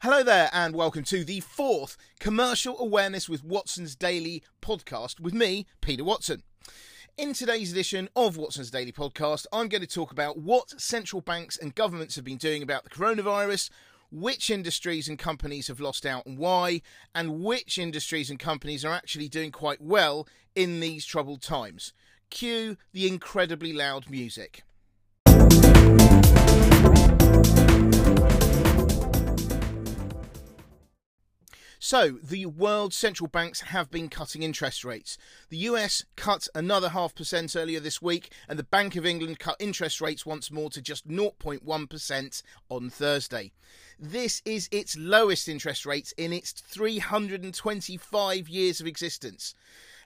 Hello there, and welcome to the fourth Commercial Awareness with Watson's Daily podcast with me, Peter Watson. In today's edition of Watson's Daily podcast, I'm going to talk about what central banks and governments have been doing about the coronavirus, which industries and companies have lost out and why, and which industries and companies are actually doing quite well in these troubled times. Cue the incredibly loud music. So, the world's central banks have been cutting interest rates. The US cut another half percent earlier this week, and the Bank of England cut interest rates once more to just 0.1% on Thursday. This is its lowest interest rates in its 325 years of existence.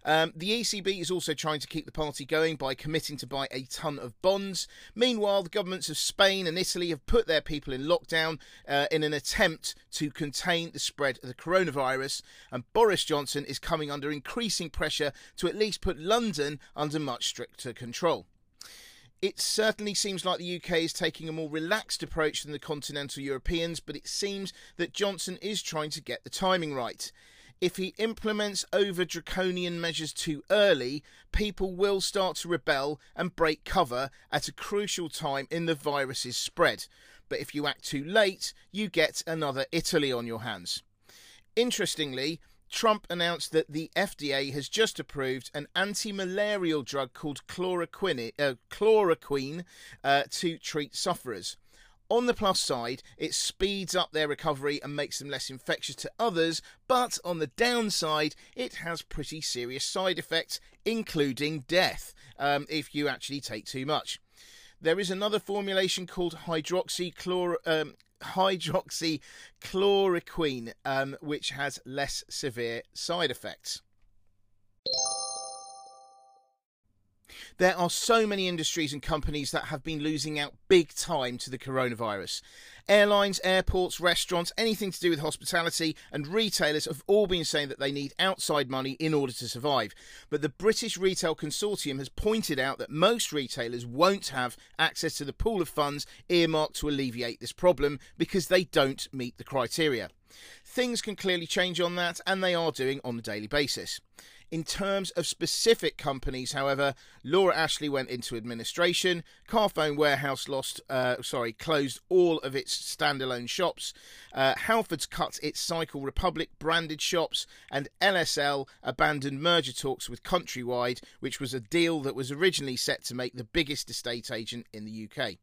Um, the ECB is also trying to keep the party going by committing to buy a ton of bonds. Meanwhile, the governments of Spain and Italy have put their people in lockdown uh, in an attempt to contain the spread of the coronavirus. And Boris Johnson is coming under increasing pressure to at least put London under much stricter control. It certainly seems like the UK is taking a more relaxed approach than the continental Europeans, but it seems that Johnson is trying to get the timing right if he implements over draconian measures too early, people will start to rebel and break cover at a crucial time in the virus's spread. But if you act too late, you get another Italy on your hands. Interestingly, Trump announced that the FDA has just approved an anti malarial drug called chloroquine, uh, chloroquine uh, to treat sufferers. On the plus side, it speeds up their recovery and makes them less infectious to others, but on the downside, it has pretty serious side effects, including death, um, if you actually take too much. There is another formulation called hydroxychlor. Um, hydroxychloroquine, um, which has less severe side effects. There are so many industries and companies that have been losing out big time to the coronavirus. Airlines, airports, restaurants, anything to do with hospitality, and retailers have all been saying that they need outside money in order to survive. But the British Retail Consortium has pointed out that most retailers won't have access to the pool of funds earmarked to alleviate this problem because they don't meet the criteria. Things can clearly change on that, and they are doing on a daily basis. In terms of specific companies, however, Laura Ashley went into administration. Carphone Warehouse lost, uh, sorry, closed all of its standalone shops. Uh, Halfords cut its Cycle Republic branded shops, and LSL abandoned merger talks with Countrywide, which was a deal that was originally set to make the biggest estate agent in the UK.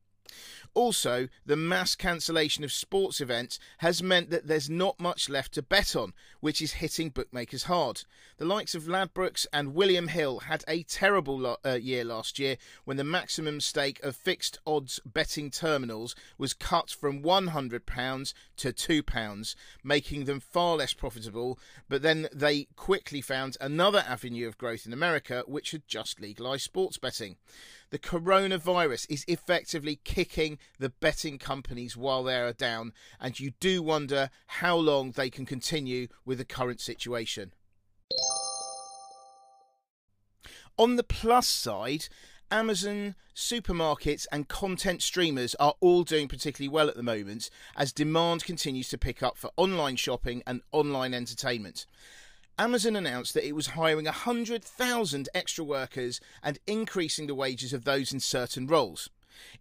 Also, the mass cancellation of sports events has meant that there's not much left to bet on, which is hitting bookmakers hard. The likes of Ladbrokes and William Hill had a terrible lo- uh, year last year when the maximum stake of fixed odds betting terminals was cut from £100 to £2, making them far less profitable. But then they quickly found another avenue of growth in America, which had just legalised sports betting the coronavirus is effectively kicking the betting companies while they are down, and you do wonder how long they can continue with the current situation. On the plus side, Amazon, supermarkets, and content streamers are all doing particularly well at the moment as demand continues to pick up for online shopping and online entertainment. Amazon announced that it was hiring 100,000 extra workers and increasing the wages of those in certain roles.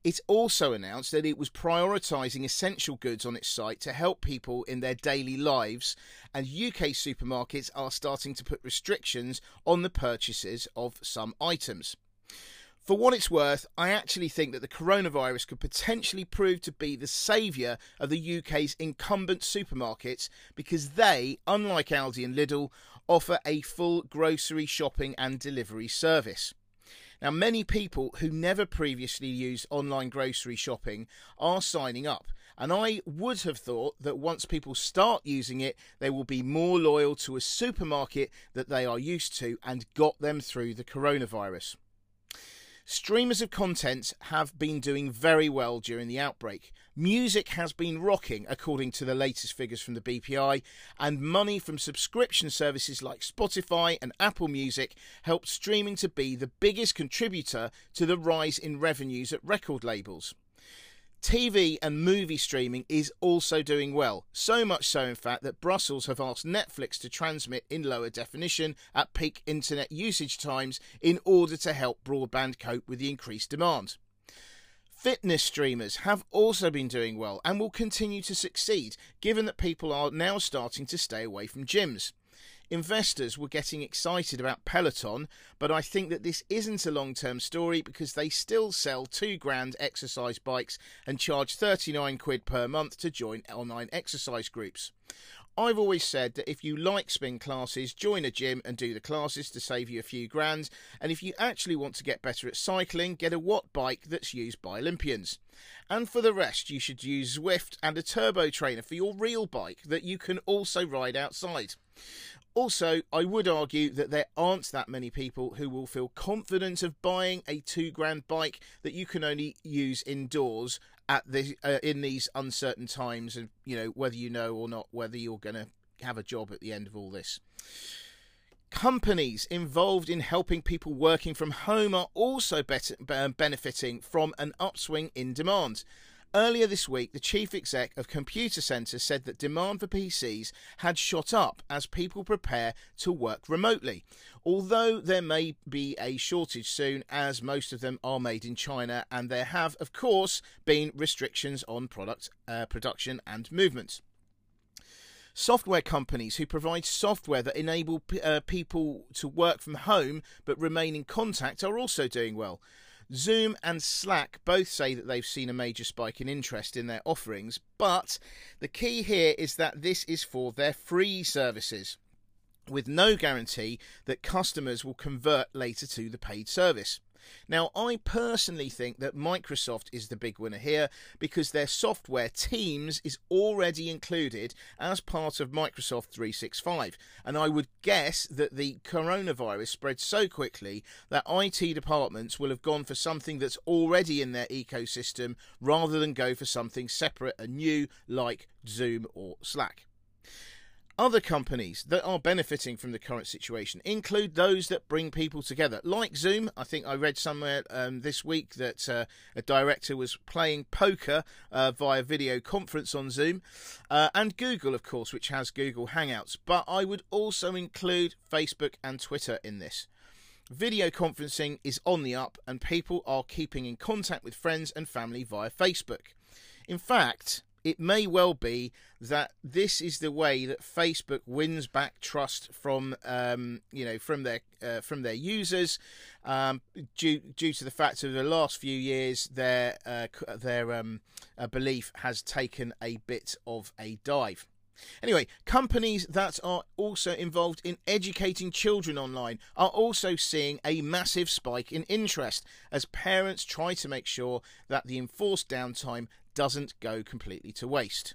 It also announced that it was prioritising essential goods on its site to help people in their daily lives, and UK supermarkets are starting to put restrictions on the purchases of some items. For what it's worth, I actually think that the coronavirus could potentially prove to be the saviour of the UK's incumbent supermarkets because they, unlike Aldi and Lidl, offer a full grocery shopping and delivery service. Now, many people who never previously used online grocery shopping are signing up, and I would have thought that once people start using it, they will be more loyal to a supermarket that they are used to and got them through the coronavirus. Streamers of content have been doing very well during the outbreak. Music has been rocking, according to the latest figures from the BPI, and money from subscription services like Spotify and Apple Music helped streaming to be the biggest contributor to the rise in revenues at record labels. TV and movie streaming is also doing well. So much so, in fact, that Brussels have asked Netflix to transmit in lower definition at peak internet usage times in order to help broadband cope with the increased demand. Fitness streamers have also been doing well and will continue to succeed, given that people are now starting to stay away from gyms. Investors were getting excited about Peloton, but I think that this isn't a long term story because they still sell two grand exercise bikes and charge 39 quid per month to join online exercise groups. I've always said that if you like spin classes, join a gym and do the classes to save you a few grand. And if you actually want to get better at cycling, get a Watt bike that's used by Olympians. And for the rest, you should use Zwift and a turbo trainer for your real bike that you can also ride outside. Also, I would argue that there aren't that many people who will feel confident of buying a two grand bike that you can only use indoors at the uh, in these uncertain times, and you know whether you know or not whether you're going to have a job at the end of all this. Companies involved in helping people working from home are also better, benefiting from an upswing in demand. Earlier this week, the chief exec of Computacenter said that demand for PCs had shot up as people prepare to work remotely. Although there may be a shortage soon, as most of them are made in China, and there have, of course, been restrictions on product uh, production and movement. Software companies who provide software that enable uh, people to work from home but remain in contact are also doing well. Zoom and Slack both say that they've seen a major spike in interest in their offerings, but the key here is that this is for their free services with no guarantee that customers will convert later to the paid service. Now, I personally think that Microsoft is the big winner here because their software Teams is already included as part of Microsoft 365. And I would guess that the coronavirus spread so quickly that IT departments will have gone for something that's already in their ecosystem rather than go for something separate and new like Zoom or Slack. Other companies that are benefiting from the current situation include those that bring people together, like Zoom. I think I read somewhere um, this week that uh, a director was playing poker uh, via video conference on Zoom, uh, and Google, of course, which has Google Hangouts. But I would also include Facebook and Twitter in this. Video conferencing is on the up, and people are keeping in contact with friends and family via Facebook. In fact, it may well be that this is the way that Facebook wins back trust from um, you know from their uh, from their users um, due due to the fact of the last few years their uh, their um, uh, belief has taken a bit of a dive. Anyway, companies that are also involved in educating children online are also seeing a massive spike in interest as parents try to make sure that the enforced downtime doesn't go completely to waste.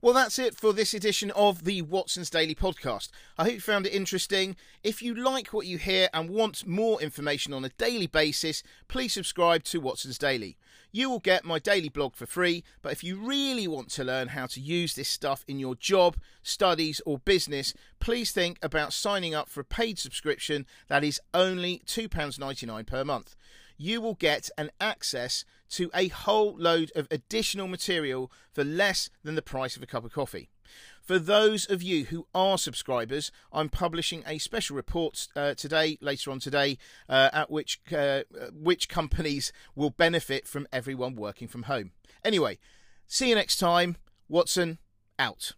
Well, that's it for this edition of the Watson's Daily Podcast. I hope you found it interesting. If you like what you hear and want more information on a daily basis, please subscribe to Watson's Daily. You will get my daily blog for free, but if you really want to learn how to use this stuff in your job, studies, or business, please think about signing up for a paid subscription that is only £2.99 per month you will get an access to a whole load of additional material for less than the price of a cup of coffee. For those of you who are subscribers, I'm publishing a special report uh, today, later on today, uh, at which uh, which companies will benefit from everyone working from home. Anyway, see you next time. Watson out.